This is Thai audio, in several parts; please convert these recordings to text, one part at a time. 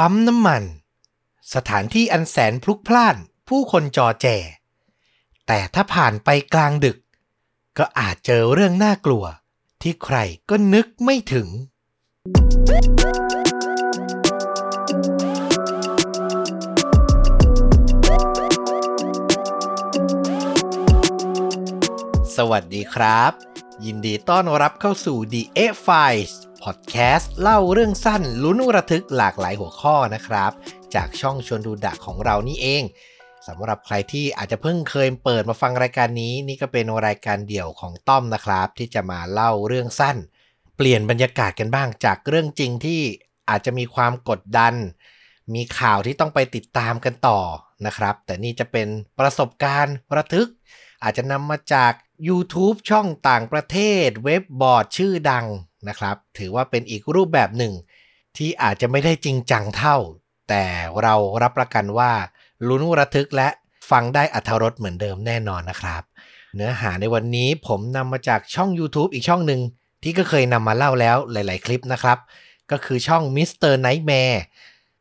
ปั๊มน้ำมัน สถานที่อันแสนพลุกพล่าน ผู้คนจอแจ แต่ถ้าผ่านไปกลางดึก ก็อาจเจอเรื่องน่ากลัว ที่ใครก็นึกไม่ถึง สวัสดีครับ ยินดีต้อนรับเข้าสู่ The A Files Podcast เล่าเรื่องสั้นลุ้นระทึกหลากหลายหัวข้อนะครับ จากช่องชวนดูดะของเรานี่เองสำหรับใครที่อาจจะเพิ่งเคยเปิดมาฟังรายการนี้ นี่ก็เป็นรายการเดี่ยวของต้อมนะครับ ที่จะมาเล่าเรื่องสั้น เปลี่ยนบรรยากาศกันบ้างจากเรื่องจริงที่อาจจะมีความกดดัน มีข่าวที่ต้องไปติดตามกันต่อนะครับ แต่นี่จะเป็นประสบการณ์ระทึก อาจจะนำมาจาก YouTube ช่องต่างประเทศ เว็บบอร์ดชื่อดัง นะครับ ถือว่าเป็นอีกรูปแบบหนึ่ง ที่อาจจะไม่ได้จริงจังเท่า แต่เรารับประกันว่าลุ้นระทึกและฟังได้อัธรสเหมือนเดิมแน่นอนนะครับ เนื้อหาในวันนี้ผมนำมาจากช่อง YouTube อีกช่องหนึ่งที่ก็เคยนำมาเล่าแล้วหลาย ๆ คลิปนะครับ ก็คือช่อง Mr. Nightmare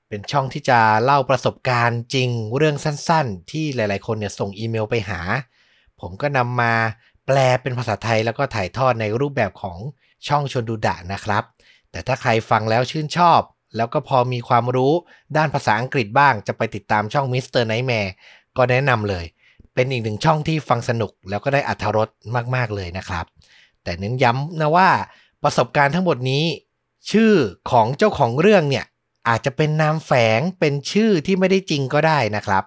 เป็นช่องที่จะเล่าประสบการณ์จริงเรื่องสั้น ๆ ที่หลาย ๆ คนเนี่ยส่งอีเมลไปหา ผมก็นำมาแปลเป็นภาษาไทยแล้วก็ถ่ายทอดในรูปแบบของ ช่องชนดูดะนะครับ แต่ถ้าใครฟังแล้วชื่นชอบ แล้วก็พอมีความรู้ด้านภาษาอังกฤษบ้าง จะไปติดตามช่อง Mr. Nightmare ก็แนะนำเลย เป็นอีกหนึ่งช่องที่ฟังสนุกแล้วก็ได้อัธรสมากๆเลยนะครับ แต่เน้นย้ำนะว่าประสบการณ์ทั้งหมดนี้ ชื่อของเจ้าของเรื่องเนี่ยอาจจะเป็นนามแฝงเป็นชื่อที่ไม่ได้จริงก็ได้นะครับ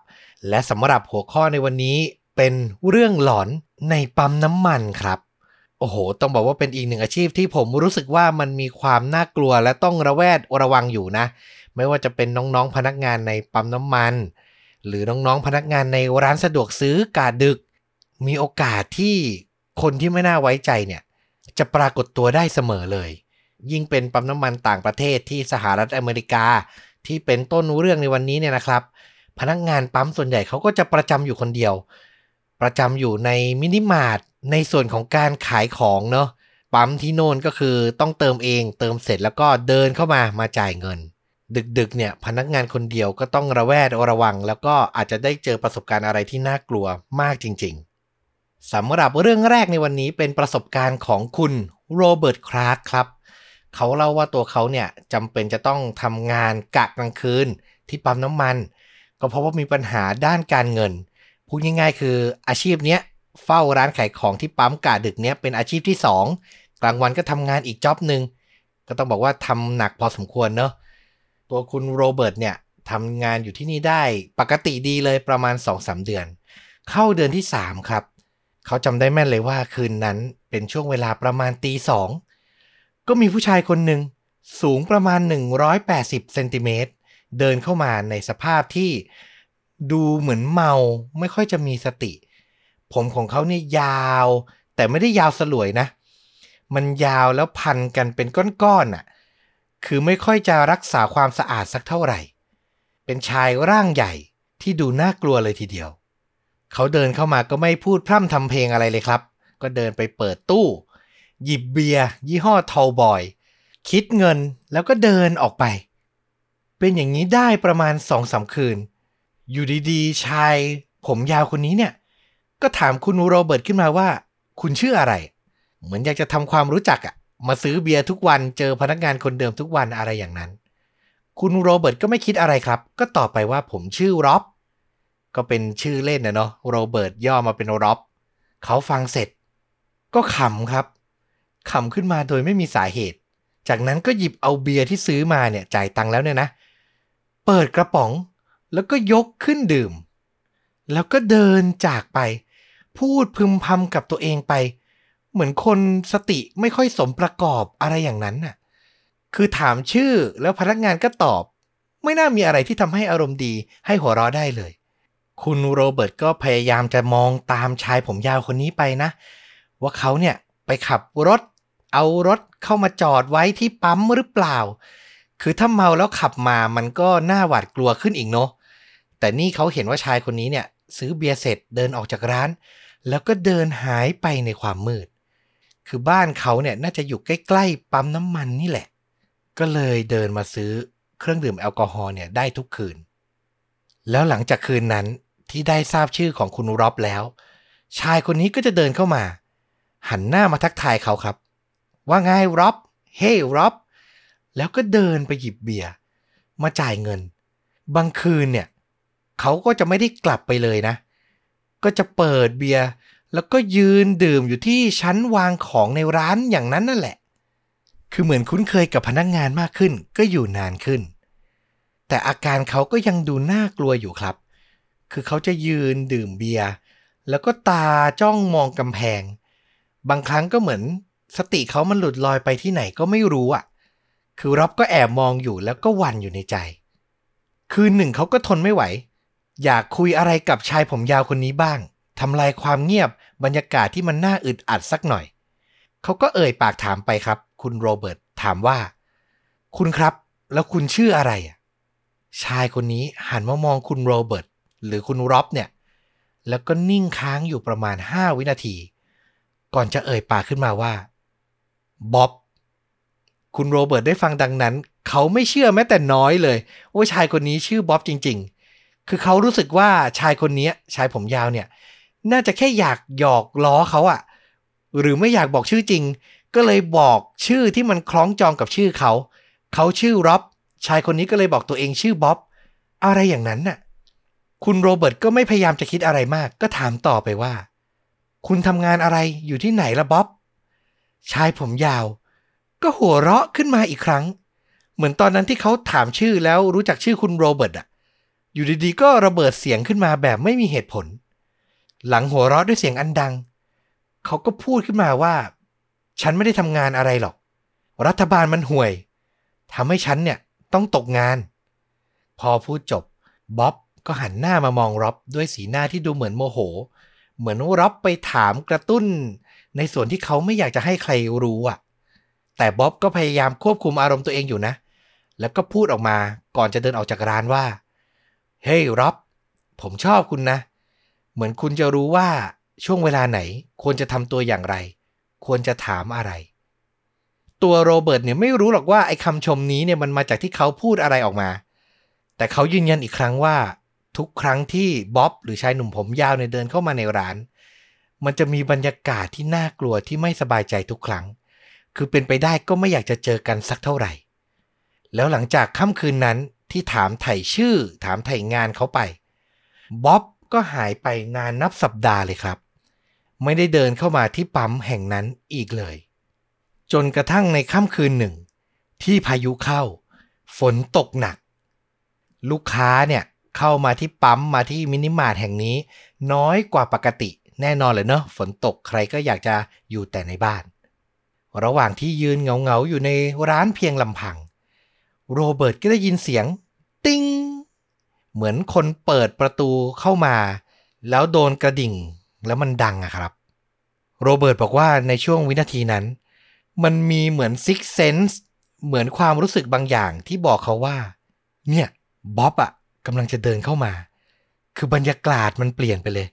และสำหรับหัวข้อในวันนี้เป็นเรื่องหลอนในปั๊มน้ำมันครับ โอ้โห ต้องบอกว่าเป็นอีกหนึ่งอาชีพที่ผมรู้สึกว่ามันมีความน่ากลัวและต้องระแวดระวังอยู่นะ ไม่ว่าจะเป็นน้องๆพนักงานในปั๊มน้ำมัน หรือน้องๆพนักงานในร้านสะดวกซื้อกาดึก มีโอกาสที่คนที่ไม่น่าไว้ใจเนี่ย จะปรากฏตัวได้เสมอเลย ยิ่งเป็นปั๊มน้ำมันต่างประเทศที่สหรัฐอเมริกา ที่เป็นต้นเรื่องในวันนี้เนี่ยนะครับ พนักงานปั๊มส่วนใหญ่เขาก็จะประจำอยู่คนเดียว ประจำอยู่ในมินิมาร์ท ในส่วนของการขายของเนาะปั๊มที่โน่นก็คือต้องเติมเองเติมเสร็จแล้วก็เดินเข้ามามาจ่ายเงิน ดึกๆเนี่ยพนักงานคนเดียวก็ต้องระแวดระวัง แล้วก็อาจจะได้เจอประสบการณ์อะไรที่น่ากลัวมากจริง ๆสำหรับเรื่องแรกในวันนี้เป็นประสบการณ์ของคุณโรเบิร์ตคลาร์กครับ เขาเล่าว่าตัวเขาเนี่ยจำเป็นจะต้องทำงานกะกลางคืนที่ปั๊มน้ำมัน ก็เพราะว่ามีปัญหาด้านการเงินพูดง่ายๆ คืออาชีพเนี้ย เฝ้าร้านขายของที่ปั๊มกะดึกเนี้ยเป็นอาชีพที่ 2 กลางวันก็ทำงานอีกจ็อบหนึ่งก็ต้องบอกว่าทำหนักพอสมควรเนาะตัวคุณโรเบิร์ตเนี่ยทำงานอยู่ที่นี่ได้ปกติดีเลยประมาณ 2-3 เดือน เข้าเดือนที่ 3 ครับ เขาจำได้แม่นเลยว่าคืนนั้นเป็นช่วงเวลาประมาณตีสองก็มีผู้ชายคนหนึ่งสูงประมาณ 180เซนติเมตรเดินเข้ามาในสภาพที่ดูเหมือนเมาไม่ค่อยจะมีสติ ผมของเขาเนี่ยยาว แต่ไม่ได้ยาวสลวยนะ มันยาวแล้วพันกันเป็นก้อนๆน่ะ คือไม่ค่อยจะรักษาความสะอาดสักเท่าไหร่ เป็นชายร่างใหญ่ที่ดูน่ากลัวเลยทีเดียว เขาเดินเข้ามาก็ไม่พูดพร่ำทำเพลงอะไรเลยครับ ก็เดินไปเปิดตู้ หยิบเบียร์ยี่ห้อทอบอย คิดเงินแล้วก็เดินออกไป เป็นอย่างนี้ได้ประมาณสองสาคืน อยู่ดีๆ ชาย ผมยาวคนนี้เนี่ย ก็ถามคุณโรเบิร์ตขึ้นมาว่า คุณชื่ออะไร เหมือนอยากจะทำความรู้จักอะมาซื้อเบียร์ทุกวันเจอพนักงานคนเดิมทุกวันอะไรอย่างนั้น คุณโรเบิร์ตก็ไม่คิดอะไรครับ ก็ตอบไปว่าผมชื่อร็อบก็เป็นชื่อเล่นนะเนาะโรเบิร์ตย่อมาเป็นร็อบเขาฟังเสร็จ ก็ขำครับขำขึ้นมาโดยไม่มีสาเหตุ จากนั้นก็หยิบเอาเบียร์ที่ซื้อมาเนี่ยจ่ายตังค์แล้วเนี่ยนะ เปิดกระป๋อง แล้วก็ยกขึ้นดื่ม แล้วก็เดินจากไป พูดพึมพำกับตัวเองไป เหมือนคนสติไม่ค่อยสมประกอบอะไรอย่างนั้นน่ะ คือถามชื่อแล้วพนักงานก็ตอบ ไม่น่ามีอะไรที่ทำให้อารมณ์ดีให้หัวเราะได้เลย คุณโรเบิร์ตก็พยายามจะมองตามชายผมยาวคนนี้ไปนะ ว่าเขาเนี่ยไปขับรถ เอารถเข้ามาจอดไว้ที่ปั๊มหรือเปล่า คือถ้าเมาแล้วขับมามันก็น่าหวาดกลัวขึ้นอีกเนาะแต่นี่เขาเห็นว่าชายคนนี้เนี่ย ซื้อเบียร์เสร็จเดินออกจากร้าน แล้วก็เดินหายไปในความมืด คือบ้านเขาเนี่ยน่าจะอยู่ใกล้ๆปั๊มน้ำมันนี่แหละ ก็เลยเดินมาซื้อเครื่องดื่มแอลกอฮอล์เนี่ยได้ทุกคืน แล้วหลังจากคืนนั้นที่ได้ทราบชื่อของคุณร็อบแล้ว ชายคนนี้ก็จะเดินเข้ามา หันหน้ามาทักทายเขาครับ ว่าไงร็อบเฮ้ร็อบแล้วก็เดินไปหยิบเบียร์มาจ่ายเงิน บางคืนเนี่ย เขาก็จะไม่ได้กลับไปเลยนะ ก็จะเปิดเบียร์แล้วก็ยืนดื่มอยู่ที่ชั้นวางของในร้านอย่างนั้นนั่นแหละ คือเหมือนคุ้นเคยกับพนักงงานมากขึ้น ก็อยู่นานขึ้น แต่อาการเขาก็ยังดูน่ากลัวอยู่ครับ คือเขาจะยืนดื่มเบียร์แล้วก็ตาจ้องมองกำแพง บางครั้งก็เหมือน สติเขามันหลุดลอยไปที่ไหนก็ไม่รู้อะ คือร็อบก็แอบมองอยู่แล้วก็หวันอยู่ในใจ คืนหนึ่งเขาก็ทนไม่ไหว อยากคุยอะไรกับชายผมยาวคนนี้บ้างทำลายความเงียบบรรยากาศที่มันน่าอึดอัดสักหน่อย เขาก็เอ่ยปากถามไปครับ คุณโรเบิร์ตถามว่า คุณครับ แล้วคุณชื่ออะไร ชายคนนี้หันมามองคุณโรเบิร์ตหรือคุณร็อบเนี่ย แล้วก็นิ่งค้างอยู่ประมาณ5วินาที ก่อนจะเอ่ยปากขึ้นมาว่าบ๊อบคุณโรเบิร์ตได้ฟังดังนั้น เขาไม่เชื่อแม้แต่น้อยเลยว่าชายคนนี้ชื่อบ๊อบจริง ๆ คือเขารู้สึกว่าชายคนนี้ชายผมยาวเนี่ย น่าจะแค่อยากหยอกล้อเขาอะหรือไม่อยากบอกชื่อจริง ก็เลยบอกชื่อที่มันคล้องจองกับชื่อเขาเขาชื่อร็อบชายคนนี้ก็เลยบอกตัวเองชื่อบ๊อบอะไรอย่างนั้นน่ะ คุณโรเบิร์ตก็ไม่พยายามจะคิดอะไรมาก ก็ถามต่อไปว่า คุณทำงานอะไรอยู่ที่ไหนละบ๊อบชายผมยาว ก็หัวเราะขึ้นมาอีกครั้ง เหมือนตอนนั้นที่เขาถามชื่อแล้วรู้จักชื่อคุณโรเบิร์ตอะ อยู่ดีๆก็ระเบิดเสียงขึ้นมาแบบไม่มีเหตุผล หลังหัวเราะด้วยเสียงอันดัง เขาก็พูดขึ้นมาว่า ฉันไม่ได้ทำงานอะไรหรอก รัฐบาลมันห่วยทำให้ฉันเนี่ยต้องตกงาน พอพูดจบบ๊อบก็หันหน้ามามองร็อบด้วยสีหน้าที่ดูเหมือนโมโห เหมือนร็อบไปถามกระตุ้น ในส่วนที่เขาไม่อยากจะให้ใครรู้อะแต่บ๊อบก็พยายามควบคุมอารมณ์ตัวเองอยู่นะ แล้วก็พูดออกมาก่อนจะเดินออกจากร้านว่า เฮ้ยร็อบผมชอบคุณนะ เหมือนคุณจะรู้ว่าช่วงเวลาไหนควรจะทำตัวอย่างไร ควรจะถามอะไร ตัวโรเบิร์ตเนี่ยไม่รู้หรอกว่าไอ้คำชมนี้เนี่ยมันมาจากที่เขาพูดอะไรออกมา แต่เขายืนยันอีกครั้งว่า ทุกครั้งที่บ๊อบหรือชายหนุ่มผมยาวเนี่ยเดินเข้ามาในร้าน มันจะมีบรรยากาศที่น่ากลัวที่ไม่สบายใจทุกครั้ง คือเป็นไปได้ก็ไม่อยากจะเจอกันสักเท่าไหร่ แล้วหลังจากค่ำคืนนั้น ที่ถามไถ่ชื่อ ถามไถ่งานเขาไปบ๊อบก็หายไปนานนับสัปดาห์เลยครับ ไม่ได้เดินเข้ามาที่ปั๊มแห่งนั้นอีกเลย จนกระทั่งในค่ำคืนหนึ่ง ที่พายุเข้า ฝนตกหนัก ลูกค้าเนี่ยเข้ามาที่ปั๊มมาที่มินิมาร์ทแห่งนี้ น้อยกว่าปกติแน่นอนเลยเนาะฝนตกใครก็อยากจะอยู่แต่ในบ้าน ระหว่างที่ยืนเงาๆอยู่ในร้านเพียงลำพัง โรเบิร์ตก็ได้ยินเสียง ติ้ง เหมือนคนเปิดประตูเข้ามา แล้วโดนกระดิ่งแล้วมันดังอะครับ โรเบิร์ตบอกว่าในช่วงวินาทีนั้น มันมีเหมือน sixth sense เหมือนความรู้สึกบางอย่างที่บอกเขาว่า เนี่ยบ๊อบอะกำลังจะเดินเข้ามา คือบรรยากาศมันเปลี่ยนไปเลย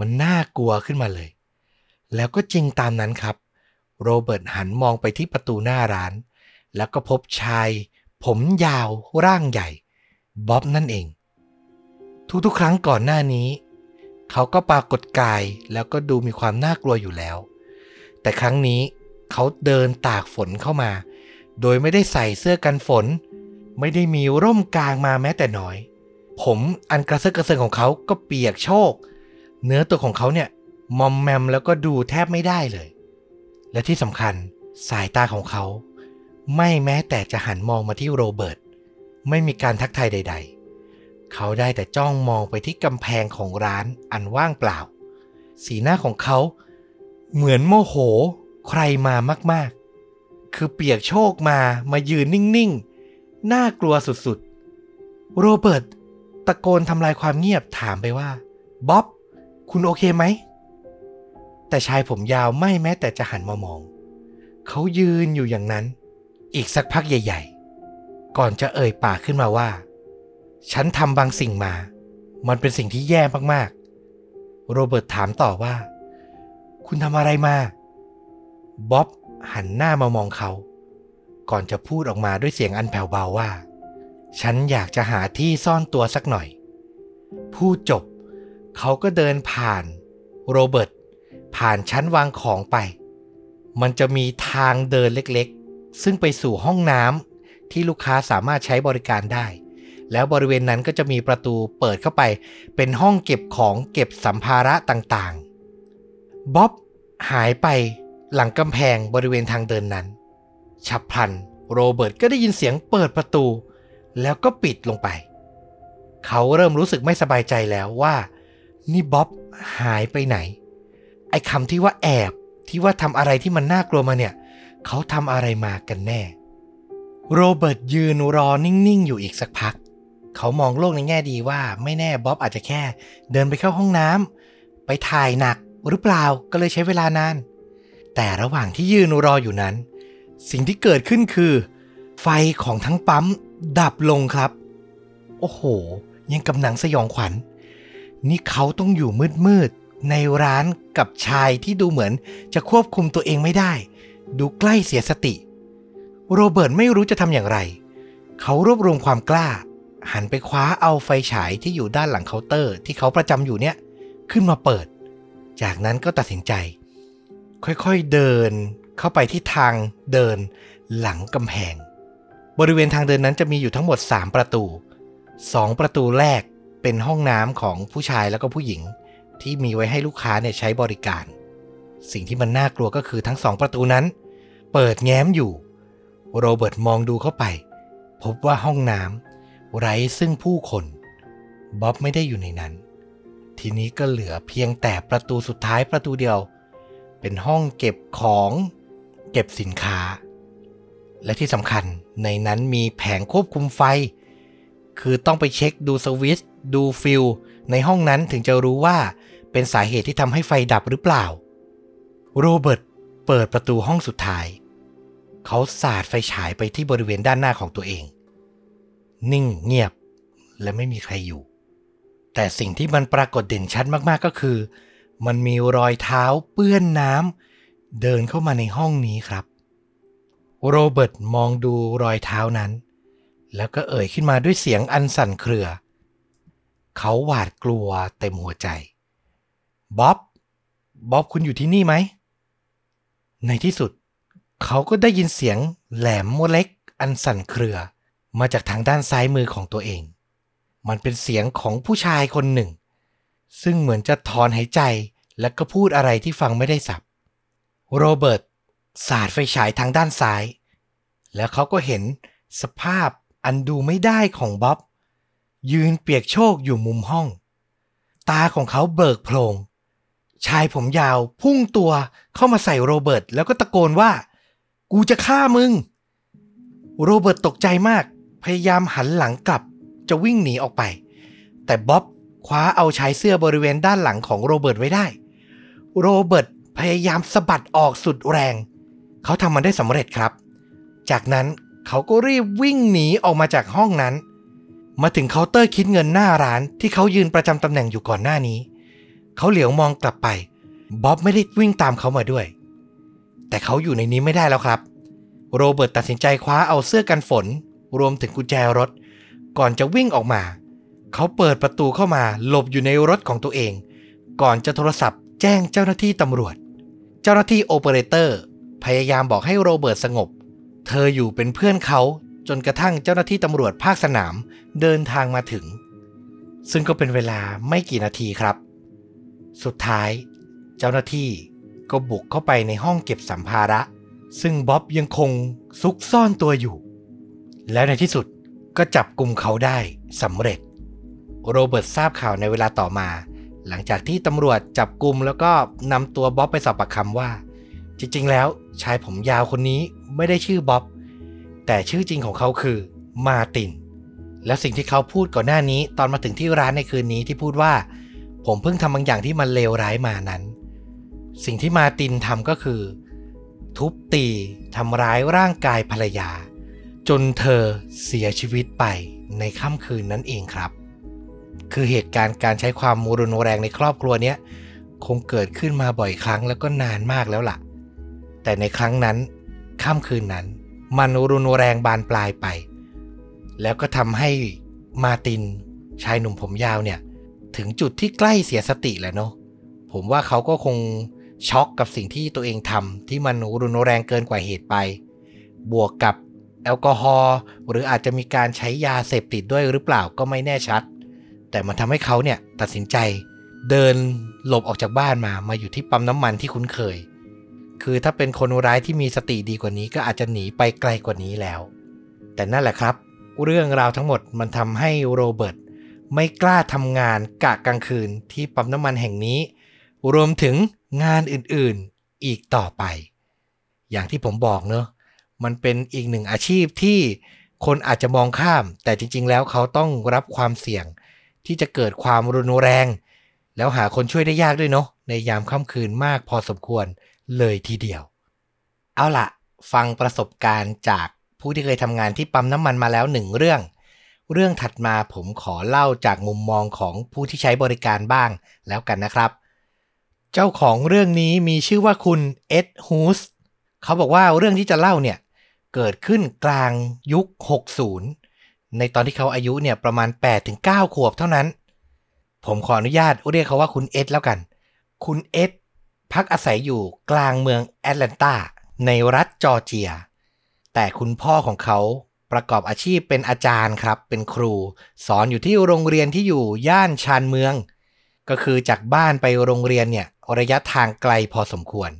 มันน่ากลัวขึ้นมาเลย แล้วก็จริงตามนั้นครับ โรเบิร์ตหันมองไปที่ประตูหน้าร้าน แล้วก็พบชาย ผมยาวร่างใหญ่ บ๊อบนั่นเอง ทุกๆ ครั้งก่อนหน้านี้ เขาก็ปรากฏกายแล้วก็ดูมีความน่ากลัวอยู่แล้ว แต่ครั้งนี้เขาเดินตากฝนเข้ามา โดยไม่ได้ใส่เสื้อกันฝน ไม่ได้มีร่มกลางมาแม้แต่น้อย ผมอันกระเซาะกระเซิงของเขาก็เปียกโชก เนื้อตัวของเขาเนี่ยมอมแมมแล้วก็ดูแทบไม่ได้เลย และที่สำคัญสายตาของเขา ไม่แม้แต่จะหันมองมาที่โรเบิร์ตไม่มีการทักทายใด ๆ เขาได้แต่จ้องมองไปที่กำแพงของร้านอันว่างเปล่า สีหน้าของเขา เหมือนโมโห ใครมามากๆ คือเปียกโชกมามายืนนิ่งๆ น่ากลัวสุดๆ โรเบิร์ตตะโกนทำลายความเงียบถามไปว่าบ๊อบคุณโอเคไหม แต่ชายผมยาวไม่แม้แต่จะหันมามอง เขายืนอยู่อย่างนั้น อีกสักพักใหญ่ ๆ ก่อนจะเอ่ยปากขึ้นมาว่า ฉันทำบางสิ่งมา มันเป็นสิ่งที่แย่มากๆ โรเบิร์ตถามต่อว่า คุณทำอะไรมา บ๊อบหันหน้ามามองเขา ก่อนจะพูดออกมาด้วยเสียงอันแผ่วเบาว่า ฉันอยากจะหาที่ซ่อนตัวสักหน่อย พูดจบ เขาก็เดินผ่านโรเบิร์ตผ่านชั้นวางของไป มันจะมีทางเดินเล็ก ซึ่งไปสู่ห้องน้ำที่ลูกค้าสามารถใช้บริการได้ แล้วบริเวณนั้นก็จะมีประตูเปิดเข้าไป เป็นห้องเก็บของเก็บสัมภาระต่างๆ บ๊อบหายไปหลังกำแพงบริเวณทางเดินนั้น ฉับพลัน โรเบิร์ตก็ได้ยินเสียงเปิดประตู แล้วก็ปิดลงไป เขาเริ่มรู้สึกไม่สบายใจแล้วว่า นี่บ๊อบหายไปไหน ไอ้คำที่ว่าแอบที่ว่าทำอะไรที่มันน่ากลัวมาเนี่ย เขาทำอะไรมากันแน่ โรเบิร์ตยืนรอนิ่ง ๆ อยู่อีกสักพัก เขามองโลกในแง่ดีว่าไม่แน่บ๊อบอาจจะแค่ เดินไปเข้าห้องน้ำไปถ่ายหนักหรือเปล่าก็เลยใช้เวลานาน แต่ระหว่างที่ยืนรออยู่นั้น สิ่งที่เกิดขึ้นคือ ไฟของทั้งปั๊มดับลงครับ โอ้โห ยังกำหนังสยองขวัญ นี่เขาต้องอยู่มืดๆในร้านกับชายที่ดูเหมือนจะควบคุมตัวเองไม่ได้ ดูใกล้เสียสติ โรเบิร์ตไม่รู้จะทำอย่างไร เขารวบรวมความกล้า หันไปคว้าเอาไฟฉายที่อยู่ด้านหลังเคาน์เตอร์ที่เขาประจำอยู่เนี่ย ขึ้นมาเปิด จากนั้นก็ตัดสินใจ ค่อยๆเดินเข้าไปที่ทางเดินหลังกำแพง บริเวณทางเดินนั้นจะมีอยู่ทั้งหมด 3 ประตู 2 ประตูแรกเป็นห้องน้ำของผู้ชายแล้วก็ผู้หญิง ที่มีไว้ให้ลูกค้าเนี่ยใช้บริการ สิ่งที่มันน่ากลัวก็คือทั้งสองประตูนั้น เปิดแง้มอยู่ โรเบิร์ตมองดูเข้าไป พบว่าห้องน้ำไร้ซึ่งผู้คนบ๊อบไม่ได้อยู่ในนั้น ทีนี้ก็เหลือเพียงแต่ประตูสุดท้ายประตูเดียว เป็นห้องเก็บของ เก็บสินค้า และที่สำคัญในนั้นมีแผงควบคุมไฟ คือต้องไปเช็คดูสวิตช์ดูฟิลในห้องนั้นถึงจะรู้ว่าเป็นสาเหตุที่ทำให้ไฟดับหรือเปล่า โรเบิร์ตเปิดประตูห้องสุดท้าย เขาสาดไฟฉายไปที่บริเวณด้านหน้าของตัวเอง นิ่งเงียบและไม่มีใครอยู่ แต่สิ่งที่มันปรากฏเด่นชัดมาก ๆ ก็คือ มันมีรอยเท้าเปื้อนน้ำเดินเข้ามาในห้องนี้ครับ โรเบิร์ตมองดูรอยเท้านั้น แล้วก็เอ่ยขึ้นมาด้วยเสียงอันสั่นเครือ เขาหวาดกลัวเต็มหัวใจบ๊อบบ๊อบคุณอยู่ที่นี่ไหม ในที่สุด เขาก็ได้ยินเสียงแหลมโมเล็กอันสั่นเครือ มาจากทางด้านซ้ายมือของตัวเอง มันเป็นเสียงของผู้ชายคนหนึ่ง ซึ่งเหมือนจะถอนหายใจและก็พูดอะไรที่ฟังไม่ได้สับ โรเบิร์ตสาดไฟฉายทางด้านซ้าย แล้วเขาก็เห็นสภาพอันดูไม่ได้ของบ๊อบ ยืนเปียกโชกอยู่มุมห้อง ตาของเขาเบิกโพลง ชายผมยาวพุ่งตัวเข้ามาใส่โรเบิร์ตแล้วก็ตะโกนว่า กูจะฆ่ามึง โรเบิร์ตตกใจมาก พยายามหันหลังกลับ จะวิ่งหนีออกไป แต่บ๊อบคว้าเอาชายเสื้อบริเวณด้านหลังของโรเบิร์ตไว้ได้ โรเบิร์ตพยายามสะบัดออกสุดแรง เขาทำมันได้สำเร็จครับ จากนั้นเขาก็รีบวิ่งหนีออกมาจากห้องนั้น มาถึงเคาน์เตอร์คิดเงินหน้าร้านที่เขายืนประจำตำแหน่งอยู่ก่อนหน้านี้ เขาเหลียวมองกลับไปบ๊อบไม่ได้วิ่งตามเขามาด้วย แต่เขาอยู่ในนี้ไม่ได้แล้วครับ โรเบิร์ตตัดสินใจคว้าเอาเสื้อกันฝน รวมถึงกุญแจรถ ก่อนจะวิ่งออกมา เขาเปิดประตูเข้ามาหลบอยู่ในรถของตัวเอง ก่อนจะโทรศัพท์แจ้งเจ้าหน้าที่ตำรวจ เจ้าหน้าที่โอเปอเรเตอร์พยายามบอกให้โรเบิร์ตสงบ เธออยู่เป็นเพื่อนเขาจนกระทั่งเจ้าหน้าที่ตำรวจภาคสนามเดินทางมาถึง ซึ่งก็เป็นเวลาไม่กี่นาทีครับ สุดท้าย เจ้าหน้าที่ก็บุกเข้าไปในห้องเก็บสัมภาระ ซึ่งบ๊อบยังคงซุกซ่อนตัวอยู่ แล้วในที่สุดก็จับกลุ่มเขาได้สำเร็จ โรเบิร์ตทราบข่าวในเวลาต่อมา หลังจากที่ตำรวจจับกลุ่มแล้วก็นำตัวบ๊อบไปสอบปากคำว่า จริงๆ แล้วชายผมยาวคนนี้ไม่ได้ชื่อบ๊อบ แต่ชื่อจริงของเขาคือมาติน และสิ่งที่เขาพูดก่อนหน้านี้ตอนมาถึงที่ร้านในคืนนี้ที่พูดว่า ผมเพิ่งทำบางอย่างที่มันเลวร้ายมานั้น สิ่งที่มาตินทำก็คือ ทุบตีทำร้ายร่างกายภรรยา จนเธอเสียชีวิตไปในค่ำคืนนั้นเองครับ คือเหตุการณ์การใช้ความรุนแรงในครอบครัวเนี้ยคงเกิดขึ้นมาบ่อยครั้งแล้วก็นานมากแล้วล่ะ แต่ในครั้งนั้นค่ำคืนนั้น มันรุนแรงบานปลายไป แล้วก็ทำให้มาตินชายหนุ่มผมยาวเนี่ย ถึงจุดที่ใกล้เสียสติแหละเนาะผมว่าเขาก็คงช็อกกับสิ่งที่ตัวเองทำที่มันรุนแรงเกินกว่าเหตุไป บวกกับแอลกอฮอล์หรืออาจจะมีการใช้ยาเสพติดด้วยหรือเปล่าก็ไม่แน่ชัด แต่มันทำให้เขาเนี่ยตัดสินใจเดินหลบออกจากบ้านมามาอยู่ที่ปั๊มน้ำมันที่คุ้นเคย คือถ้าเป็นคนร้ายที่มีสติดีกว่านี้ก็อาจจะหนีไปไกลกว่านี้แล้ว แต่นั่นแหละครับ เรื่องราวทั้งหมดมันทำให้โรเบิร์ต ไม่กล้าทำงานกะกลางคืนที่ปั๊มน้ำมันแห่งนี้ รวมถึงงานอื่นๆอีกต่อไป อย่างที่ผมบอกเนอะมันเป็นอีกหนึ่งอาชีพที่คนอาจจะมองข้าม แต่จริง ๆ แล้วเขาต้องรับความเสี่ยง ที่จะเกิดความรุนแรง แล้วหาคนช่วยได้ยากด้วยเนาะในยามค่ำคืนมากพอสมควรเลยทีเดียว เอาล่ะฟังประสบการณ์จากผู้ที่เคยทำงานที่ปั๊มน้ำมันมาแล้วหนึ่งเรื่อง เรื่องถัดมาผมขอเล่าจากมุมมองของผู้ที่ใช้บริการบ้างแล้วกันนะครับ เจ้าของเรื่องนี้มีชื่อว่าคุณเอ็ดฮูสเขาบอกว่าเรื่องที่จะเล่าเนี่ย เกิดขึ้นกลางยุค 60 ในตอนที่เขาอายุเนี่ยประมาณ 8-9 ขวบเท่านั้น ผมขออนุญาตเรียกเขาว่าคุณเอ็ดแล้วกัน คุณเอ็ดพักอาศัยอยู่กลางเมืองแอตแลนตาในรัฐจอร์เจีย แต่คุณพ่อของเขา ประกอบอาชีพเป็นอาจารย์ครับ เป็นครู สอนอยู่ที่โรงเรียนที่อยู่ย่านชานเมือง ก็คือจากบ้านไปโรงเรียนเนี่ยระยะทางไกลพอสมควร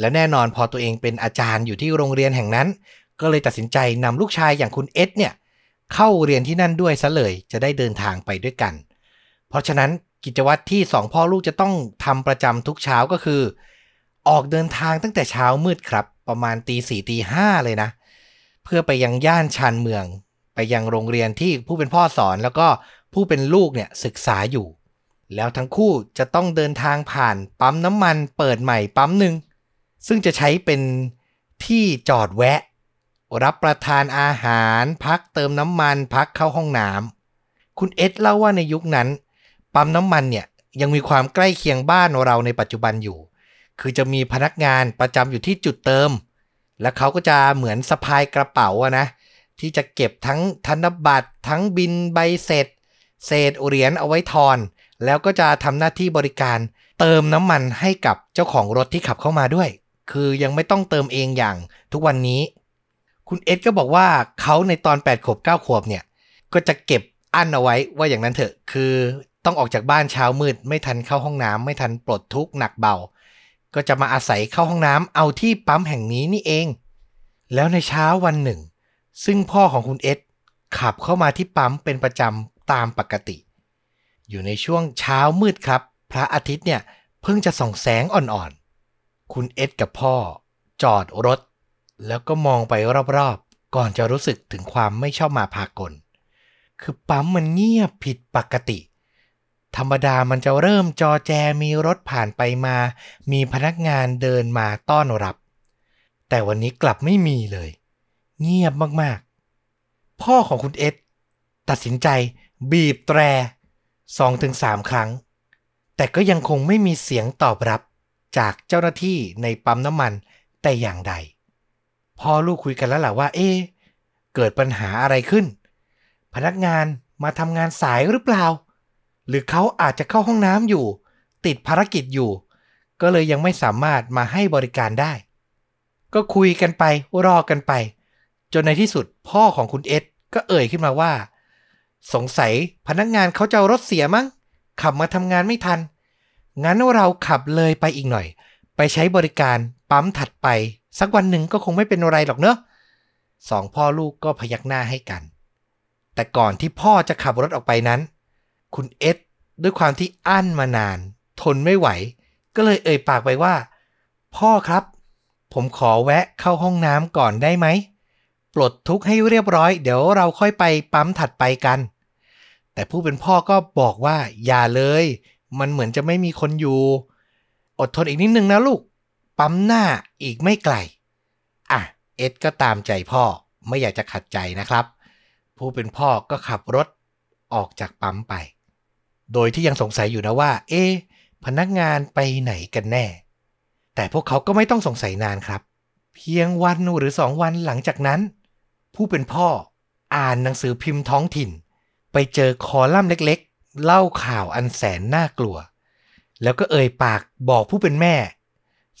และแน่นอนพอตัวเองเป็นอาจารย์อยู่ที่โรงเรียนแห่งนั้น ก็เลยตัดสินใจนำลูกชายอย่างคุณเอ็ดเนี่ยเข้าเรียนที่นั่นด้วยซะเลยจะได้เดินทางไปด้วยกัน เพราะฉะนั้นกิจวัตรที่สองพ่อลูกจะต้องทำประจำทุกเช้าก็คือ ออกเดินทางตั้งแต่เช้ามืดครับ ประมาณตีสี่ตีห้าเลยนะ เพื่อไปยังย่านชานเมือง ไปยังโรงเรียนที่ผู้เป็นพ่อสอนแล้วก็ผู้เป็นลูกเนี่ยศึกษาอยู่ แล้วทั้งคู่จะต้องเดินทางผ่านปั๊มน้ำมันเปิดใหม่ปั๊มหนึ่งซึ่งจะใช้เป็นที่จอดแวะ รับประทานอาหาร พักเติมน้ำมันพักเข้าห้องน้ำคุณเอ็ดเล่าว่าในยุคนั้น ปั๊มน้ำมันเนี่ยยังมีความใกล้เคียงบ้านเราในปัจจุบันอยู่ คือจะมีพนักงานประจำอยู่ที่จุดเติม และเขาก็จะเหมือนสะพายกระเป๋าอะนะ ที่จะเก็บทั้งธนบัตรทั้งบินใบเสร็จ เศษเหรียญเอาไว้ทอน แล้วก็จะทำหน้าที่บริการ เติมน้ำมันให้กับเจ้าของรถที่ขับเข้ามาด้วย คือยังไม่ต้องเติมเองอย่างทุกวันนี้ คุณเอ็ดก็บอกว่าเขาในตอน 8 ขวบ 9 ขวบเนี่ย ก็จะเก็บอั้นเอาไว้ว่าอย่างนั้นเถอะ คือต้องออกจากบ้านเช้ามืด ไม่ทันเข้าห้องน้ำไม่ทันปลดทุกข์หนักเบา ก็จะมาอาศัยเข้าห้องน้ำเอาที่ปั๊มแห่งนี้นี่เอง แล้วในเช้าวันหนึ่ง ซึ่งพ่อของคุณเอ็ดขับเข้ามาที่ปั๊มเป็นประจำตามปกติ อยู่ในช่วงเช้ามืดครับ พระอาทิตย์เนี่ยเพิ่งจะส่องแสงอ่อนๆ คุณเอ็ดกับพ่อ จอดรถ แล้วก็มองไปรอบๆ ก่อนจะรู้สึกถึงความไม่ชอบมาพากล คือปั๊มมันเงียบผิดปกติ ธรรมดามันจะเริ่มจอแจมีรถผ่านไปมา มีพนักงานเดินมาต้อนรับ แต่วันนี้กลับไม่มีเลย เงียบมากๆ พ่อของคุณเอ็ดตัดสินใจบีบแตรสองถึงสามครั้ง แต่ก็ยังคงไม่มีเสียงตอบรับจากเจ้าหน้าที่ในปั๊มน้ำมันแต่อย่างใด พ่อลูกคุยกันแล้วแหละว่า เอ๊เกิดปัญหาอะไรขึ้น พนักงานมาทำงานสายหรือเปล่า หรือเขาอาจจะเข้าห้องน้ำอยู่ ติดภารกิจอยู่ ก็เลยยังไม่สามารถมาให้บริการได้ ก็คุยกันไปรอกันไป จนในที่สุดพ่อของคุณเอ็ดก็เอ่ยขึ้นมาว่า สงสัยพนักงานเขาจะารถเสียมั้ง ขับมาทำงานไม่ทัน งั้นเราขับเลยไปอีกหน่อย ไปใช้บริการปั๊มถัดไป สักวันหนึ่งก็คงไม่เป็นอะไรหรอกเนอะสองพ่อลูกก็พยักหน้าให้กัน แต่ก่อนที่พ่อจะขับรถออกไปนั้น คุณเอ็ดด้วยความที่อั้นมานาน ทนไม่ไหว ก็เลยเอ่ยปากไปว่า พ่อครับ ผมขอแวะเข้าห้องน้ำก่อนได้ไหม ปลดทุกข์ให้เรียบร้อย เดี๋ยวเราค่อยไปปั๊มถัดไปกัน แต่ผู้เป็นพ่อก็บอกว่า อย่าเลย มันเหมือนจะไม่มีคนอยู่ อดทนอีกนิดนึงนะลูก ปั๊มหน้าอีกไม่ไกล อะ เอ็ดก็ตามใจพ่อ ไม่อยากจะขัดใจนะครับ ผู้เป็นพ่อก็ขับรถออกจากปั๊มไป โดยที่ยังสงสัยอยู่นะว่า เอ๊พนักงานไปไหนกันแน่ แต่พวกเขาก็ไม่ต้องสงสัยนานครับ เพียงวันหรือสองวันหลังจากนั้น ผู้เป็นพ่ออ่านหนังสือพิมพ์ท้องถิ่น ไปเจอคอลัมน์เล็กๆ เล่าข่าวอันแสนน่ากลัว แล้วก็เอ่ยปากบอกผู้เป็นแม่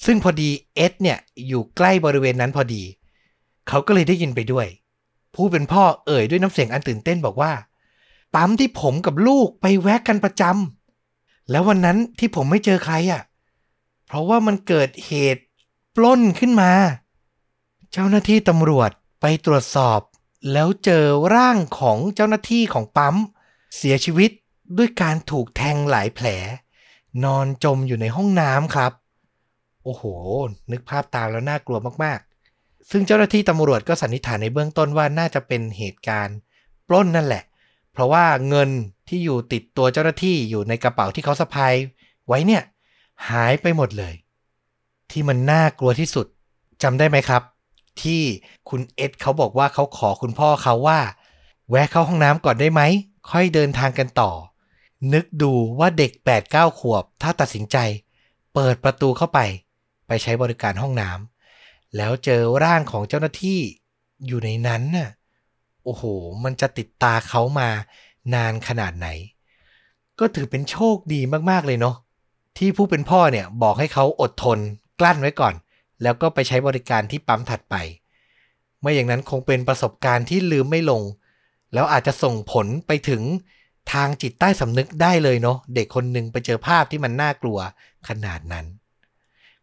ซึ่งพอดีเอ็ดเนี่ยอยู่ใกล้บริเวณนั้นพอดี เขาก็เลยได้ยินไปด้วย ผู้เป็นพ่อเอ่ยด้วยน้ำเสียงอันตื่นเต้นบอกว่า ปั๊มที่ผมกับลูกไปแวะกันประจำแล้ววันนั้นที่ผมไม่เจอใครอะ่ะ เพราะว่ามันเกิดเหตุปล้นขึ้นมา เจ้าหน้าที่ตำรวจไปตรวจสอบ แล้วเจอร่างของเจ้าหน้าที่ของปั๊ม เสียชีวิตด้วยการถูกแทงหลายแผล นอนจมอยู่ในห้องน้ำครับ โอ้โห นึกภาพตามแล้วน่ากลัวมากๆ ซึ่งเจ้าหน้าที่ตำรวจก็สันนิษฐานในเบื้องต้นว่าน่าจะเป็นเหตุการณ์ ปล้นนั่นแหละ เพราะว่าเงินที่อยู่ติดตัวเจ้าหน้าที่อยู่ในกระเป๋าที่เขาสะพายไว้เนี่ย หายไปหมดเลย ที่มันน่ากลัวที่สุดจำได้ไหมครับ ที่คุณเอ็ดเขาบอกว่าเขาขอคุณพ่อเขาว่า แวะเข้าห้องน้ำก่อนได้ไหม ค่อยเดินทางกันต่อ นึกดูว่าเด็ก8-9ขวบ ถ้าตัดสินใจ เปิดประตูเข้าไป ไปใช้บริการห้องน้ำแล้วเจอร่างของเจ้าหน้าที่อยู่ในนั้นน่ะ อ้โห มันจะติดตาเขามานานขนาดไหน ก็ถือเป็นโชคดีมากๆเลยเนาะที่ผู้เป็นพ่อเนี่ยบอกให้เขาอดทนกลั้นไว้ก่อน แล้วก็ไปใช้บริการที่ปั๊มถัดไป ไม่อย่างนั้นคงเป็นประสบการณ์ที่ลืมไม่ลง แล้วอาจจะส่งผลไปถึงทางจิตใต้สำนึกได้เลยเนาะเด็กคนหนึ่งไปเจอภาพที่มันน่ากลัวขนาดนั้น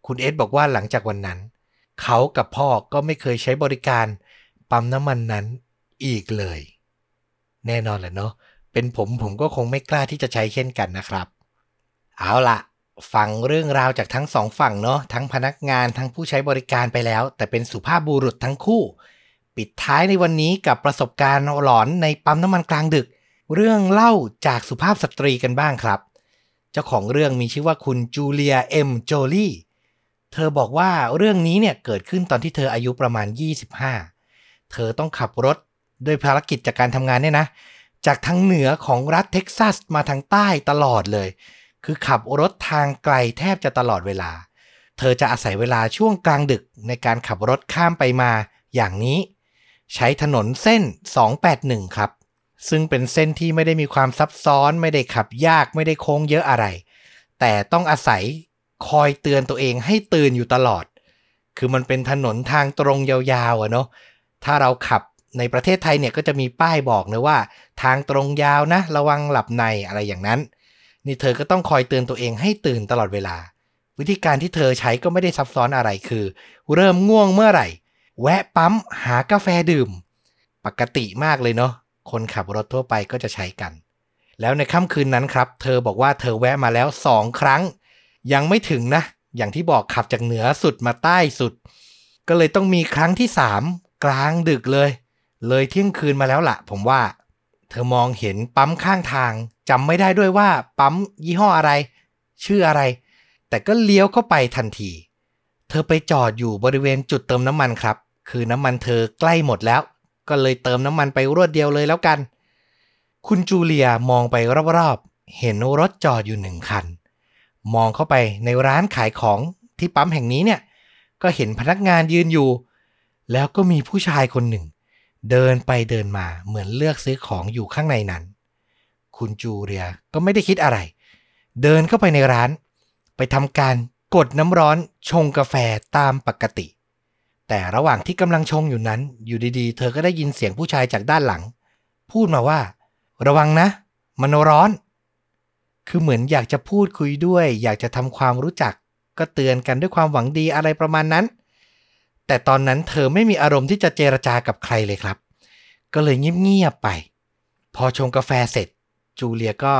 คุณเอสบอกว่าหลังจากวันนั้น เขากับพ่อก็ไม่เคยใช้บริการปั๊มน้ำมันนั้น อีกเลย แน่นอนแหละเนาะเป็นผมผมก็คงไม่กล้าที่จะใช้เช่นกันนะครับ เอาละฟังเรื่องราวจากทั้งสองฝั่งเนาะทั้งพนักงานทั้งผู้ใช้บริการไปแล้ว แต่เป็นสุภาพบุรุษทั้งคู่ ปิดท้ายในวันนี้กับประสบการณ์หลอนในปั๊มน้ำมันกลางดึก เรื่องเล่าจากสุภาพสตรีกันบ้างครับ เจ้าของเรื่องมีชื่อว่าคุณจูเลียเอ็มโจลี่เธอบอกว่าเรื่องนี้เนี่ยเกิดขึ้นตอนที่เธออายุประมาณ 25 เธอต้องขับรถ ด้วยภารกิจจากการทำงานเนี่ยนะ จากทางเหนือของรัฐเท็กซัสมาทางใต้ตลอดเลย คือขับรถทางไกลแทบจะตลอดเวลา เธอจะอาศัยเวลาช่วงกลางดึกในการขับรถข้ามไปมาอย่างนี้ ใช้ถนนเส้น 281 ครับ ซึ่งเป็นเส้นที่ไม่ได้มีความซับซ้อนไม่ได้ขับยากไม่ได้โค้งเยอะอะไร แต่ต้องอาศัยคอยเตือนตัวเองให้ตื่นอยู่ตลอด คือมันเป็นถนนทางตรงยาวๆอะเนาะถ้าเราขับ ในประเทศไทยเนี่ยก็จะมีป้ายบอกนะว่า ทางตรงยาวนะ ระวังหลับในอะไรอย่างนั้น นี่เธอก็ต้องคอยเตือนตัวเองให้ตื่นตลอดเวลา วิธีการที่เธอใช้ก็ไม่ได้ซับซ้อนอะไรคือ เริ่มง่วงเมื่อไหร่ แวะปั๊มหากาแฟดื่ม ปกติมากเลยเนาะคนขับรถทั่วไปก็จะใช้กัน แล้วในค่ำคืนนั้นครับ เธอบอกว่าเธอแวะมาแล้วสองครั้ง ยังไม่ถึงนะ อย่างที่บอกขับจากเหนือสุดมาใต้สุด ก็เลยต้องมีครั้งที่สามกลางดึกเลย เลยเที่ยงคืนมาแล้วละ่ะผมว่า เธอมองเห็นปั๊มข้างทางจำไม่ได้ด้วยว่าปั๊มยี่ห้ออะไร ชื่ออะไร แต่ก็เลี้ยวเข้าไปทันที เธอไปจอดอยู่บริเวณจุดเติมน้ำมันครับ คือน้ำมันเธอใกล้หมดแล้ว ก็เลยเติมน้ำมันไปรวดเดียวเลยแล้วกัน คุณจูเลียมองไปรอบๆเห็นรถจอดอยู่หนึ่งคัน มองเข้าไปในร้านขายของที่ปั๊มแห่งนี้เนี่ย ก็เห็นพนักงานยืนอยู่ แล้วก็มีผู้ชายคนหนึ่ง เดินไปเดินมาเหมือนเลือกซื้อของอยู่ข้างในนั้น คุณจูเลียก็ไม่ได้คิดอะไร เดินเข้าไปในร้าน ไปทำการกดน้ำร้อนชงกาแฟตามปกติ แต่ระหว่างที่กำลังชงอยู่นั้น อยู่ดีๆ เธอก็ได้ยินเสียงผู้ชายจากด้านหลัง พูดมาว่า ระวังนะ มันร้อน คือเหมือนอยากจะพูดคุยด้วย อยากจะทำความรู้จัก ก็เตือนกันด้วยความหวังดีอะไรประมาณนั้น แต่ตอนนั้นเธอไม่มีอารมณ์ที่จะเจรจากับใครเลยครับ ก็เลยเงียบๆไป พอชงกาแฟเสร็จ จูเลียก็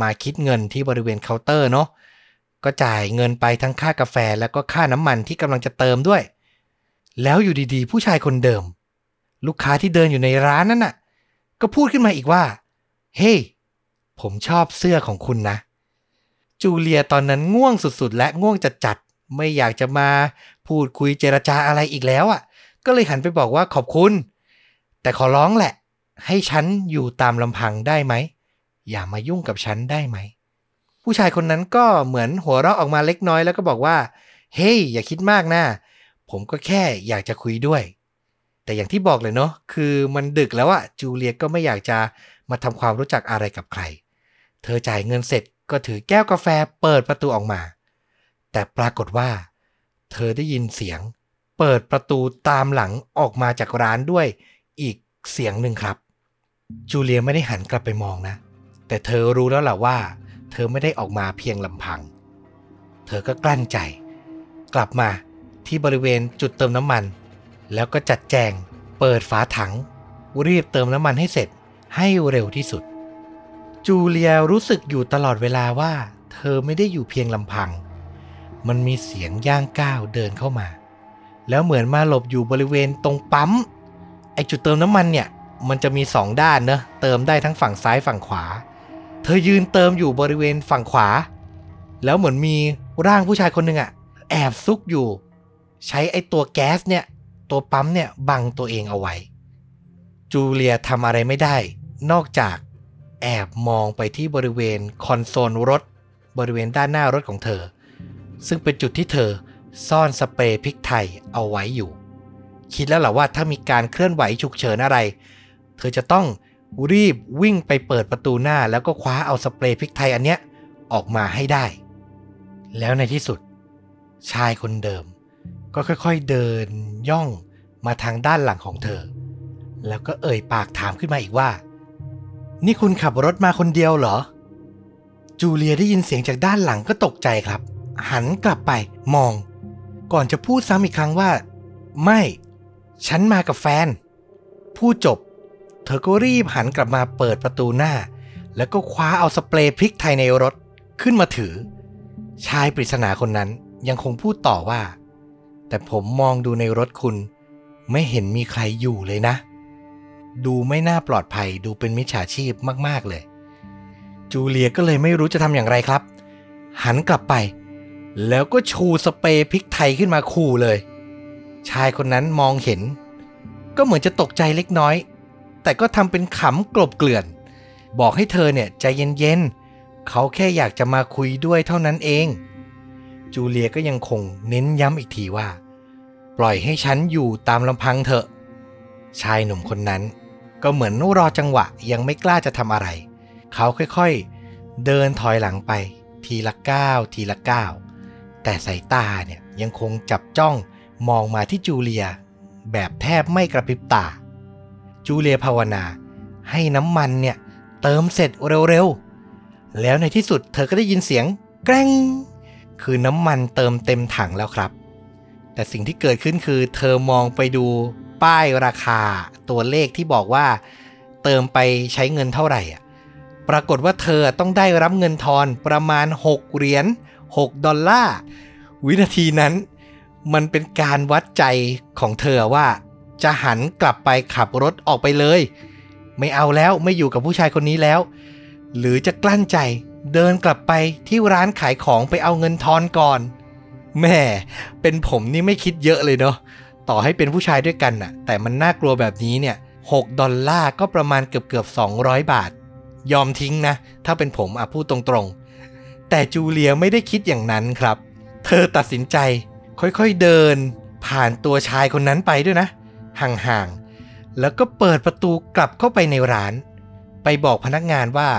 มาคิดเงินที่บริเวณเคาน์เตอร์เนาะก็จ่ายเงินไปทั้งค่ากาแฟแล้วก็ค่าน้ำมันที่กำลังจะเติมด้วย แล้วอยู่ดีๆ ผู้ชายคนเดิม ลูกค้าที่เดินอยู่ในร้านนั้นน่ะ ก็พูดขึ้นมาอีกว่า เฮ้ hey, ผมชอบเสื้อของคุณนะ จูเลียตอนนั้นง่วงสุดๆ และง่วงจัดจัดไม่อยากจะมา พูดคุยเจรจาอะไรอีกแล้วอะ ก็เลยหันไปบอกว่าขอบคุณ แต่ขอร้องแหละ ให้ฉันอยู่ตามลำพังได้ไหม อย่ามายุ่งกับฉันได้ไหม ผู้ชายคนนั้นก็เหมือนหัวเราะออกมาเล็กน้อยแล้วก็บอกว่า เฮ้ hey, อย่าคิดมากนะ ผมก็แค่อยากจะคุยด้วย แต่อย่างที่บอกเลยเนาะคือมันดึกแล้วอะจูเลียก็ไม่อยากจะมาทำความรู้จักอะไรกับใคร เธอจ่ายเงินเสร็จก็ถือแก้วกาแฟเปิดประตูออกมา แต่ปรากฏว่า เธอได้ยินเสียง เปิดประตูตามหลังออกมาจากร้านด้วยอีกเสียงหนึ่งครับ จูเลียไม่ได้หันกลับไปมองนะ แต่เธอรู้แล้วแหละว่า เธอไม่ได้ออกมาเพียงลำพัง เธอก็กลั้นใจ กลับมาที่บริเวณจุดเติมน้ำมัน แล้วก็จัดแจง เปิดฝาถัง รีบเติมน้ำมันให้เสร็จให้เร็วที่สุด จูเลียรู้สึกอยู่ตลอดเวลาว่า เธอไม่ได้อยู่เพียงลำพัง มันมีเสียงย่างก้าวเดินเข้ามา แล้วเหมือนมาหลบอยู่บริเวณตรงปั๊มไอจุดเติมน้ำมันเนี่ย มันจะมีสองด้านเนอะเติมได้ทั้งฝั่งซ้ายฝั่งขวา เธอยืนเติมอยู่บริเวณฝั่งขวา แล้วเหมือนมีร่างผู้ชายคนหนึ่งอะแอบซุกอยู่ ใช้ไอตัวแก๊สเนี่ย ตัวปั๊มเนี่ยบังตัวเองเอาไว้ จูเลียทำอะไรไม่ได้ นอกจากแอบมองไปที่บริเวณคอนโซลรถ บริเวณด้านหน้ารถของเธอ ซึ่งเป็นจุดที่เธอซ่อนสเปรย์พริกไทยเอาไว้อยู่ คิดแล้วหละว่าถ้ามีการเคลื่อนไหวฉุกเฉินอะไร เธอจะต้องรีบวิ่งไปเปิดประตูหน้าแล้วก็คว้าเอาสเปรย์พริกไทยอันเนี้ยออกมาให้ได้ แล้วในที่สุด ชายคนเดิม ก็ค่อยๆเดินย่องมาทางด้านหลังของเธอ แล้วก็เอ่ยปากถามขึ้นมาอีกว่า นี่คุณขับรถมาคนเดียวเหรอ จูเลียได้ยินเสียงจากด้านหลังก็ตกใจครับ หันกลับไปมอง ก่อนจะพูดซ้ำอีกครั้งว่า ไม่ ฉันมากับแฟน พูดจบ เธอก็รีบหันกลับมาเปิดประตูหน้า แล้วก็คว้าเอาสเปรย์พริกไทยในรถขึ้นมาถือ ชายปริศนาคนนั้นยังคงพูดต่อว่า แต่ผมมองดูในรถคุณ ไม่เห็นมีใครอยู่เลยนะ ดูไม่น่าปลอดภัยดูเป็นมิจฉาชีพมาก ๆ เลย จูเลียก็เลยไม่รู้จะทำอย่างไรครับ หันกลับไป แล้วก็ชูสเปรย์พริกไทยขึ้นมาขู่เลย ชายคนนั้นมองเห็น ก็เหมือนจะตกใจเล็กน้อย แต่ก็ทำเป็นขำกลบเกลื่อน บอกให้เธอเนี่ยใจเย็นๆเขาแค่อยากจะมาคุยด้วยเท่านั้นเอง จูเลียก็ยังคงเน้นย้ำอีกทีว่า ปล่อยให้ฉันอยู่ตามลำพังเถอะ ชายหนุ่มคนนั้น ก็เหมือนรอจังหวะยังไม่กล้าจะทำอะไร เขาค่อยๆ เดินถอยหลังไป ทีละก้าวทีละก้าว แต่สายตาเนี่ยยังคงจับจ้องมองมาที่จูเลีย แบบแทบไม่กระพริบตา จูเลียภาวนาให้น้ำมันเนี่ยเติมเสร็จเร็วๆ แล้วในที่สุดเธอก็ได้ยินเสียงแกร้งคือน้ำมันเติมเต็มถังแล้วครับ แต่สิ่งที่เกิดขึ้นคือ เธอมองไปดูป้ายราคาตัวเลขที่บอกว่า เติมไปใช้เงินเท่าไหร่อะปรากฏว่าเธอต้องได้รับเงินทอนประมาณ 6 เหรียญ 6 ดอลลาร์วินาทีนั้น มันเป็นการวัดใจของเธอว่า จะหันกลับไปขับรถออกไปเลย ไม่เอาแล้วไม่อยู่กับผู้ชายคนนี้แล้ว หรือจะกลั้นใจเดินกลับไปที่ร้านขายของไปเอาเงินทอนก่อนแม่เป็นผมนี่ไม่คิดเยอะเลยเนาะต่อให้เป็นผู้ชายด้วยกันน่ะ แต่มันน่ากลัวแบบนี้เนี่ย6ดอลลาร์ก็ประมาณเกือบเกือบ200 บาท ยอมทิ้งนะ ถ้าเป็นผมอะพูดตรง แต่จูเลียไม่ได้คิดอย่างนั้นครับ เธอตัดสินใจค่อยๆเดิน ผ่านตัวชายคนนั้นไปด้วยนะ ห่างๆ แล้วก็เปิดประตูกลับเข้าไปในร้าน ไปบอกพนักงานว่า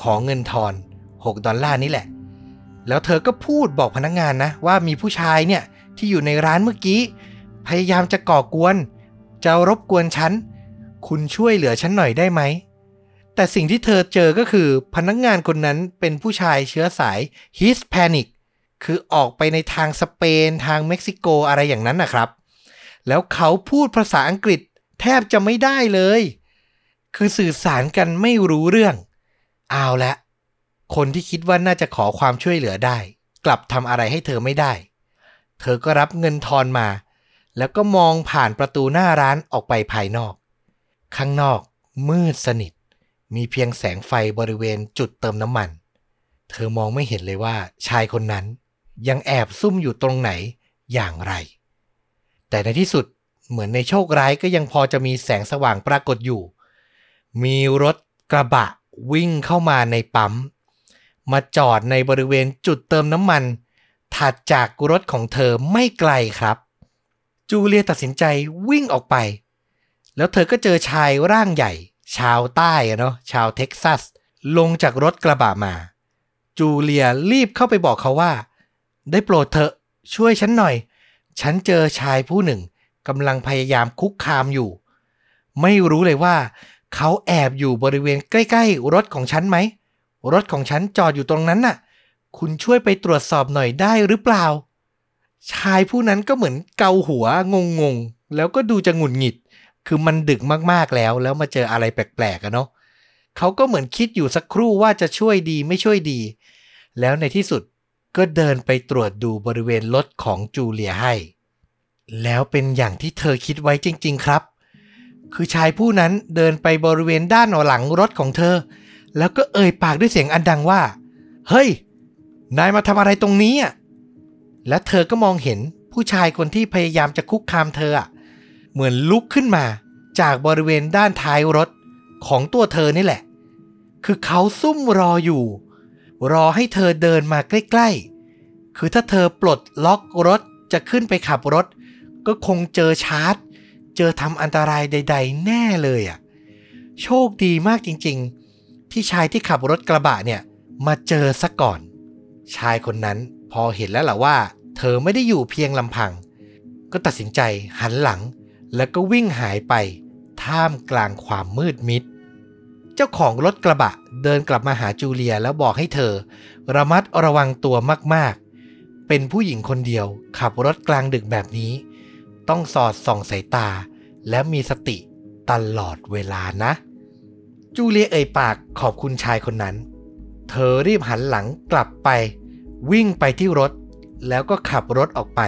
ขอเงินทอน 6 ดอลลาร์นี่แหละ แล้วเธอก็พูดบอกพนักงานนะ ว่ามีผู้ชายเนี่ยที่อยู่ในร้านเมื่อกี้ พยายามจะก่อกวน จะรบกวนฉัน คุณช่วยเหลือฉันหน่อยได้ไหม แต่สิ่งที่เธอเจอก็คือพนักงานคนนั้นเป็นผู้ชายเชื้อสาย Hispanic คือออกไปในทางสเปนทางเม็กซิโกอะไรอย่างนั้นนะครับ แล้วเขาพูดภาษาอังกฤษแทบจะไม่ได้เลย คือสื่อสารกันไม่รู้เรื่อง เอาละ คนที่คิดว่าน่าจะขอความช่วยเหลือได้ กลับทำอะไรให้เธอไม่ได้ เธอก็รับเงินทอนมา แล้วก็มองผ่านประตูหน้าร้านออกไปภายนอก ข้างนอกมืดสนิท มีเพียงแสงไฟบริเวณจุดเติมน้ำมัน เธอมองไม่เห็นเลยว่าชายคนนั้น ยังแอบซุ่มอยู่ตรงไหนอย่างไร แต่ในที่สุดเหมือนในโชคร้ายก็ยังพอจะมีแสงสว่างปรากฏอยู่ มีรถกระบะวิ่งเข้ามาในปั๊ม มาจอดในบริเวณจุดเติมน้ำมัน ถัดจากรถของเธอไม่ไกลครับ จูเลียตัดสินใจวิ่งออกไป แล้วเธอก็เจอชายร่างใหญ่ ชาวใต้อะเนาะชาวเท็กซัส ลงจากรถกระบะมา จูเลียรีบเข้าไปบอกเขาว่า ได้โปรดเถอะช่วยฉันหน่อย ฉันเจอชายผู้หนึ่งกำลังพยายามคุกคามอยู่ ไม่รู้เลยว่า เขาแอบอยู่บริเวณใกล้ๆ รถของฉันไหม รถของฉันจอดอยู่ตรงนั้นน่ะ คุณช่วยไปตรวจสอบหน่อยได้หรือเปล่า ชายผู้นั้นก็เหมือนเกาหัวงงๆ แล้วก็ดูจะหงุดหงิด คือมันดึกมากๆแล้ว แล้วมาเจออะไรแปลกๆอะเนาะเขาก็เหมือนคิดอยู่สักครู่ว่าจะช่วยดีไม่ช่วยดี แล้วในที่สุดก็เดินไปตรวจดูบริเวณรถของจูเลียให้ แล้วเป็นอย่างที่เธอคิดไว้จริง ๆครับ คือชายผู้นั้นเดินไปบริเวณด้านหลังรถของเธอ แล้วก็เอ่ยปากด้วยเสียงอันดังว่า เฮ้ย นายมาทำอะไรตรงนี้อะและเธอก็มองเห็นผู้ชายคนที่พยายามจะคุกคามเธออะ เหมือนลุกขึ้นมาจากบริเวณด้านท้ายรถของตัวเธอนี่แหละ คือเขาซุ่มรออยู่ รอให้เธอเดินมาใกล้ๆ คือถ้าเธอปลดล็อกรถจะขึ้นไปขับรถ ก็คงเจอชาร์จ เจอทำอันตรายใด ๆ แน่เลยอะ โชคดีมากจริงๆ ที่ชายที่ขับรถกระบะเนี่ยมาเจอซะก่อน ชายคนนั้นพอเห็นแล้วล่ะว่า เธอไม่ได้อยู่เพียงลำพัง ก็ตัดสินใจหันหลัง แล้วก็วิ่งหายไปท่ามกลางความมืดมิด เจ้าของรถกระบะเดินกลับมาหาจูเลียแล้วบอกให้เธอ ระมัดระวังตัวมากๆ เป็นผู้หญิงคนเดียวขับรถกลางดึกแบบนี้ ต้องสอดส่องสายตา และมีสติตลอดเวลานะ จูเลียเอ่ยปากขอบคุณชายคนนั้น เธอรีบหันหลังกลับไป วิ่งไปที่รถ แล้วก็ขับรถออกไป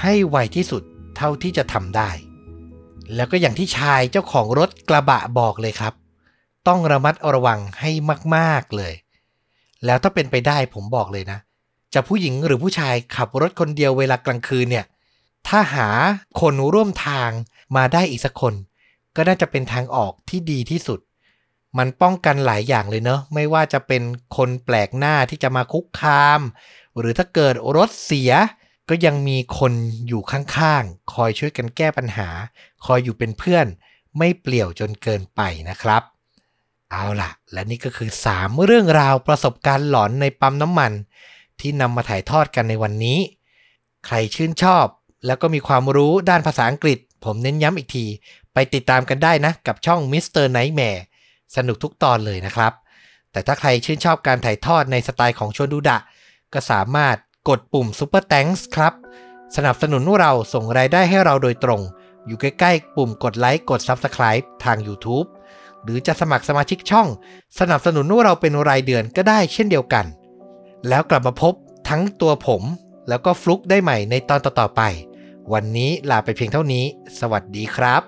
ให้ไวที่สุดเท่าที่จะทำได้ แล้วก็อย่างที่ชายเจ้าของรถกระบะบอกเลยครับ ต้องระมัดระวังให้มากๆเลย แล้วถ้าเป็นไปได้ผมบอกเลยนะ จะผู้หญิงหรือผู้ชายขับรถคนเดียวเวลากลางคืนเนี่ย ถ้าหาคนร่วมทางมาได้อีกสักคน ก็น่าจะเป็นทางออกที่ดีที่สุด มันป้องกันหลายอย่างเลยเนอะไม่ว่าจะเป็นคนแปลกหน้าที่จะมาคุกคาม หรือถ้าเกิดรถเสีย ก็ยังมีคนอยู่ข้างๆ คอยช่วยกันแก้ปัญหา คอยอยู่เป็นเพื่อน ไม่เปลี่ยวจนเกินไปนะครับ เอาล่ะ และนี่ก็คือ 3 เรื่องราวประสบการณ์หลอนในปั๊มน้ำมัน ที่นำมาถ่ายทอดกันในวันนี้ ใครชื่นชอบ แล้วก็มีความรู้ด้านภาษาอังกฤษ ผมเน้นย้ำอีกที ไปติดตามกันได้นะ กับช่อง Mr. Nightmare สนุกทุกตอนเลยนะครับ แต่ถ้าใครชื่นชอบการถ่ายทอดในสไตล์ของชวนดูดะ ก็สามารถ กดปุ่ม Super Thanks ครับ สนับสนุนเราส่งรายได้ให้เราโดยตรง อยู่ใกล้ๆ ปุ่มกดไลค์กด Subscribe ทาง YouTube หรือจะสมัครสมาชิกช่อง สนับสนุนเราเป็นรายเดือนก็ได้เช่นเดียวกัน แล้วกลับมาพบทั้งตัวผม แล้วก็ฟลุกได้ใหม่ในตอนต่อๆไป วันนี้ลาไปเพียงเท่านี้ สวัสดีครับ